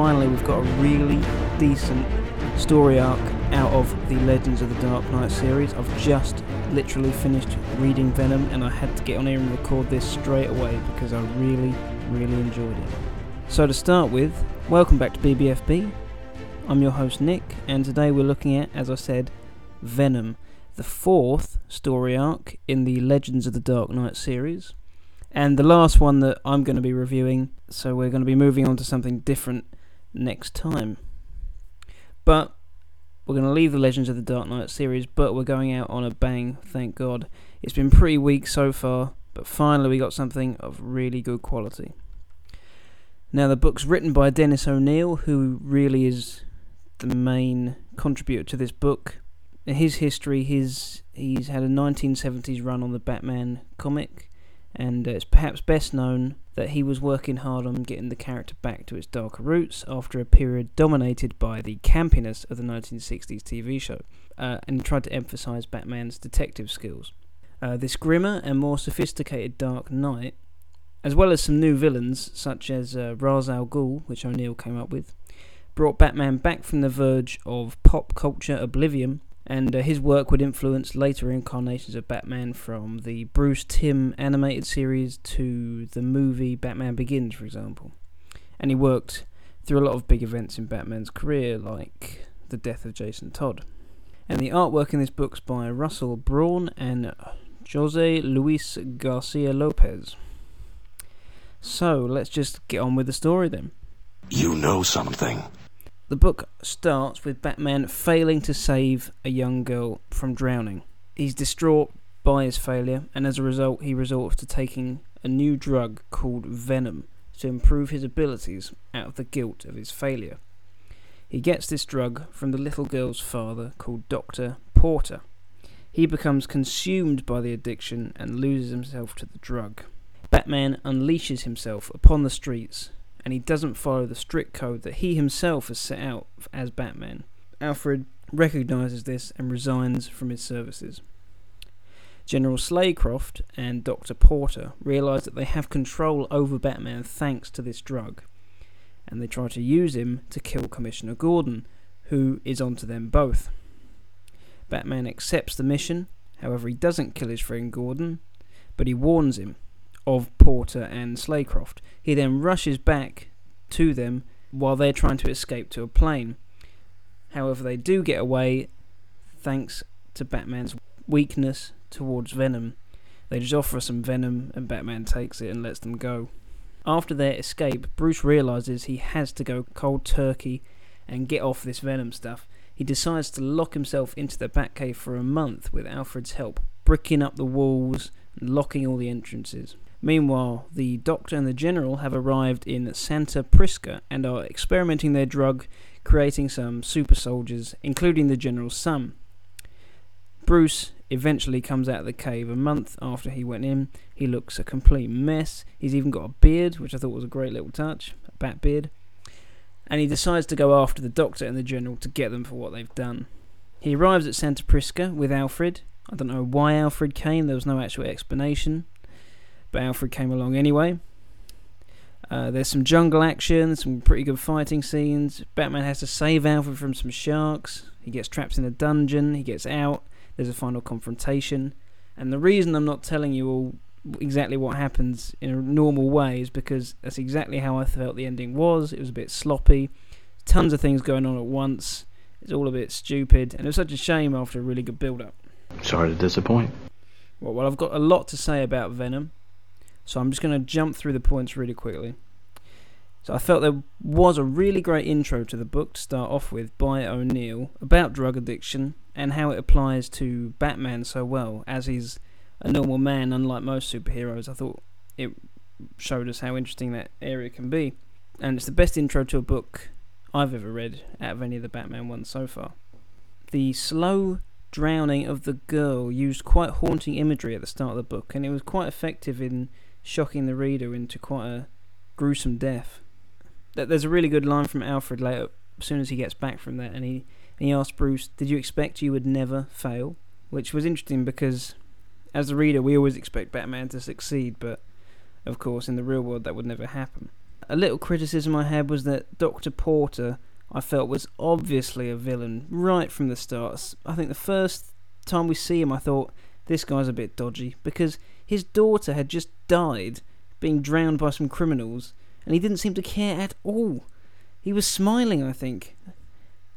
finally we've got a really decent story arc out of the Legends of the Dark Knight series. I've just literally finished reading Venom and I had to get on here and record this straight away because I really, really enjoyed it. So, to start with, welcome back to BBFB. I'm your host Nick, and today we're looking at, as I said, Venom, the fourth story arc in the Legends of the Dark Knight series, and the last one that I'm going to be reviewing. So, we're going to be moving on to something different next time. But we're going to leave the Legends of the Dark Knight series, but we're going out on a bang, thank God. It's been pretty weak so far, but finally we got something of really good quality. Now, the book's written by Dennis O'Neil, who really is the main contributor to this book. His history, his he's had a 1970s run on the Batman comic, and it's perhaps best known that he was working hard on getting the character back to its darker roots after a period dominated by the campiness of the 1960s TV show, uh, and tried to emphasize Batman's detective skills. Uh, this grimmer and more sophisticated Dark Knight, as well as some new villains such as uh, Ra's al Ghul, which O'Neil came up with, brought Batman back from the verge of pop culture oblivion and uh, his work would influence later incarnations of Batman from the Bruce Timm animated series to the movie Batman Begins, for example. And he worked through a lot of big events in Batman's career, like the death of Jason Todd. And the artwork in this book's by Russell Braun and Jose Luis Garcia Lopez. So let's just get on with the story then. You know something. The book starts with Batman failing to save a young girl from drowning. He's distraught by his failure, and as a result, he resorts to taking a new drug called Venom to improve his abilities out of the guilt of his failure. He gets this drug from the little girl's father called Dr. Porter. He becomes consumed by the addiction and loses himself to the drug. Batman unleashes himself upon the streets and he doesn't follow the strict code that he himself has set out as Batman. Alfred recognizes this and resigns from his services. General Slaycroft and Dr. Porter realize that they have control over Batman thanks to this drug, and they try to use him to kill Commissioner Gordon, who is onto them both. Batman accepts the mission, however, he doesn't kill his friend Gordon, but he warns him of Porter and Slaycroft. He then rushes back to them while they're trying to escape to a plane. However, they do get away thanks to Batman's weakness towards Venom. They just offer some Venom, and Batman takes it and lets them go. After their escape, Bruce realizes he has to go cold turkey and get off this Venom stuff. He decides to lock himself into the Batcave for a month with Alfred's help, bricking up the walls and locking all the entrances. Meanwhile, the Doctor and the General have arrived in Santa Prisca and are experimenting their drug, creating some super soldiers, including the General's son. Bruce eventually comes out of the cave a month after he went in. He looks a complete mess. He's even got a beard, which I thought was a great little touch, a bat beard. And he decides to go after the Doctor and the General to get them for what they've done. He arrives at Santa Prisca with Alfred. I don't know why Alfred came, there was no actual explanation but Alfred came along anyway. Uh, there's some jungle action, some pretty good fighting scenes. Batman has to save Alfred from some sharks. He gets trapped in a dungeon. He gets out. There's a final confrontation. And the reason I'm not telling you all exactly what happens in a normal way is because that's exactly how I felt the ending was. It was a bit sloppy. Tons of things going on at once. It's all a bit stupid. And it was such a shame after a really good build up. Sorry to disappoint. Well, well, I've got a lot to say about Venom. So I'm just going to jump through the points really quickly. So I felt there was a really great intro to the book to start off with by O'Neil about drug addiction and how it applies to Batman so well as he's a normal man unlike most superheroes. I thought it showed us how interesting that area can be. And it's the best intro to a book I've ever read out of any of the Batman ones so far. The slow drowning of the girl used quite haunting imagery at the start of the book and it was quite effective in shocking the reader into quite a gruesome death. There's a really good line from Alfred later, as soon as he gets back from that, and he and he asks Bruce, "Did you expect you would never fail?" Which was interesting because, as a reader, we always expect Batman to succeed, but of course, in the real world, that would never happen. a little criticism I had was that Doctor Porter, I felt, was obviously a villain right from the start. I think the first time we see him, I thought this guy's a bit dodgy because his daughter had just died, being drowned by some criminals, and he didn't seem to care at all. He was smiling, I think,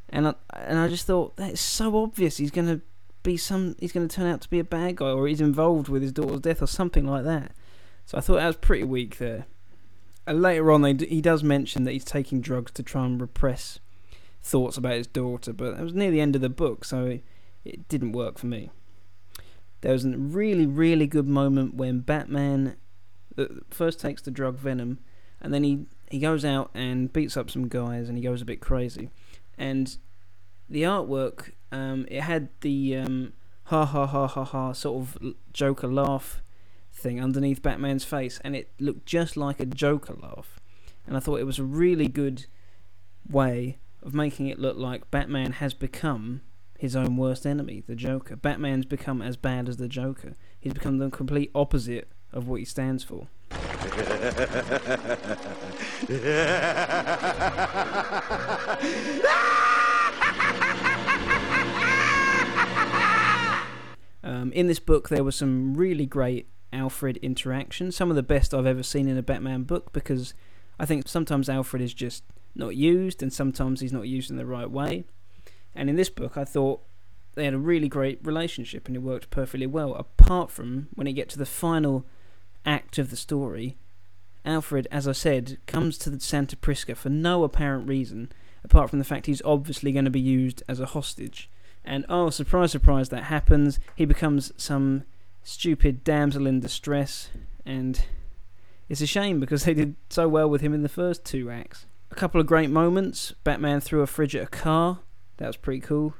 and I and I just thought that is so obvious. He's going to be some. He's going to turn out to be a bad guy, or he's involved with his daughter's death, or something like that. So I thought that was pretty weak there. And later on, they, he does mention that he's taking drugs to try and repress thoughts about his daughter, but it was near the end of the book, so it, it didn't work for me. There was a really, really good moment when Batman uh, first takes the drug Venom, and then he, he goes out and beats up some guys, and he goes a bit crazy. And the artwork, um, it had the um, ha ha ha ha ha sort of Joker laugh thing underneath Batman's face, and it looked just like a Joker laugh. And I thought it was a really good way of making it look like Batman has become his own worst enemy, the Joker. Batman's become as bad as the Joker. He's become the complete opposite of what he stands for. Um, in this book, there were some really great Alfred interactions, Some of the best I've ever seen in a Batman book because I think sometimes Alfred is just not used and sometimes he's not used in the right way. And in this book, I thought they had a really great relationship and it worked perfectly well. Apart from when you get to the final act of the story, Alfred, as I said, comes to the Santa Prisca for no apparent reason, apart from the fact he's obviously going to be used as a hostage. And oh, surprise, surprise, that happens. He becomes some stupid damsel in distress, and it's a shame because they did so well with him in the first two acts. A couple of great moments. Batman threw a fridge at a car. That was pretty cool.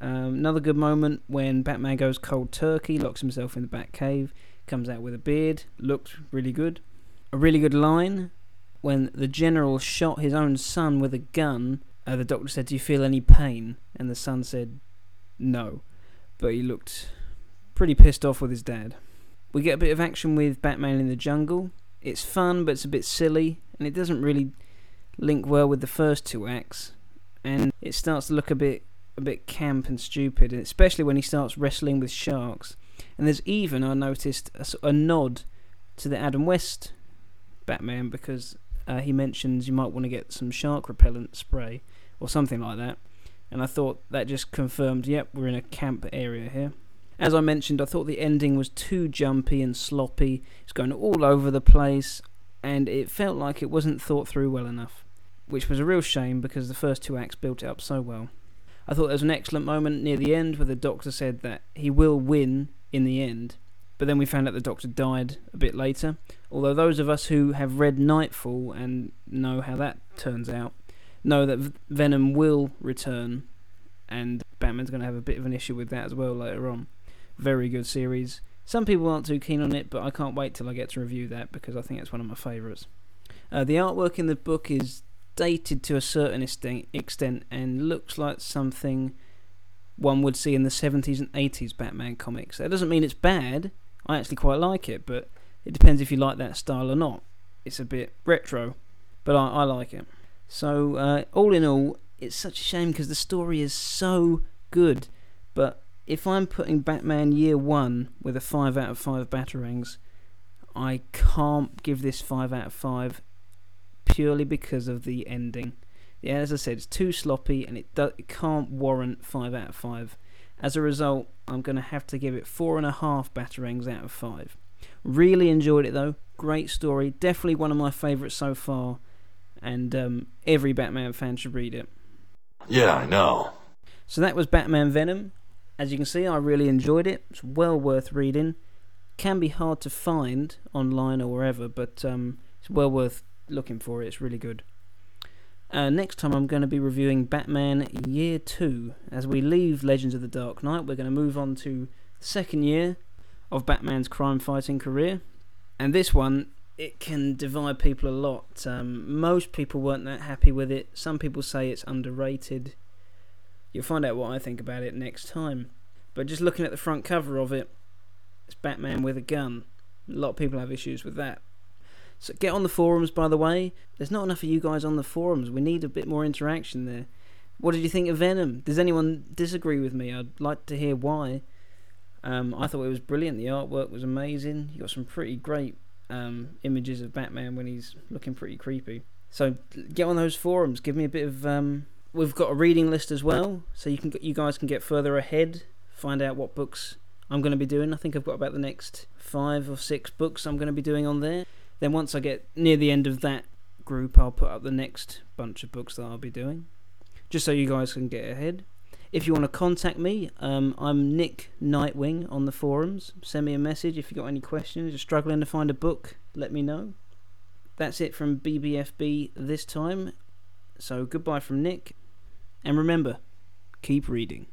Um, another good moment when Batman goes cold turkey, locks himself in the Bat Cave, comes out with a beard. looks really good. A really good line when the general shot his own son with a gun. Uh, the doctor said, "Do you feel any pain?" And the son said, "No," but he looked pretty pissed off with his dad. We get a bit of action with Batman in the jungle. It's fun, but it's a bit silly, and it doesn't really link well with the first two acts. And it starts to look a bit a bit camp and stupid, especially when he starts wrestling with sharks. And there's even, I noticed, a, a nod to the Adam West Batman because uh, he mentions you might want to get some shark repellent spray or something like that. And I thought that just confirmed, yep, we're in a camp area here. As I mentioned, I thought the ending was too jumpy and sloppy. It's going all over the place, and it felt like it wasn't thought through well enough, which was a real shame because the first two acts built it up so well. I thought there was an excellent moment near the end where the doctor said that he will win in the end, but then we found out the doctor died a bit later. Although those of us who have read Knightfall and know how that turns out know that Venom will return, and Batman's going to have a bit of an issue with that as well later on very good series. Some people aren't too keen on it, but I can't wait till I get to review that because I think it's one of my favourites. Uh, the artwork in the book is dated to a certain extent and looks like something one would see in the 70s and 80s Batman comics. That doesn't mean it's bad. I actually quite like it, but it depends if you like that style or not. It's a bit retro, but I, I like it. So, uh, all in all, it's such a shame because the story is so good, but if I'm putting Batman Year One with a five out of five batarangs, I can't give this five out of five purely because of the ending. Yeah, as I said, it's too sloppy and it do- it can't warrant five out of five. As a result, I'm going to have to give it four and a half batarangs out of five. Really enjoyed it though. Great story. Definitely one of my favourites so far. And um, every Batman fan should read it. Yeah, I know. So that was Batman Venom. As you can see, I really enjoyed it. It's well worth reading. Can be hard to find online or wherever, but um, it's well worth looking for it. It's really good. Uh, next time, I'm going to be reviewing Batman Year 2. As we leave Legends of the Dark Knight, we're going to move on to the second year of Batman's crime fighting career. And this one, it can divide people a lot. Um, most people weren't that happy with it. Some people say it's underrated. You'll find out what I think about it next time. But just looking at the front cover of it, it's Batman with a gun. A lot of people have issues with that. So get on the forums, by the way. There's not enough of you guys on the forums. We need a bit more interaction there. What did you think of Venom? Does anyone disagree with me? I'd like to hear why. Um, I thought it was brilliant. The artwork was amazing. You got some pretty great um, images of Batman when he's looking pretty creepy. So get on those forums. Give me a bit of. Um, we've got a reading list as well, so you can you guys can get further ahead. Find out what books I'm going to be doing. I think I've got about the next five or six books I'm going to be doing on there. Then once I get near the end of that group, I'll put up the next bunch of books that I'll be doing, just so you guys can get ahead. If you want to contact me, um, I'm Nick Nightwing on the forums. Send me a message if you've got any questions. You're struggling to find a book, let me know. That's it from BBFB this time. So goodbye from Nick. And remember, keep reading.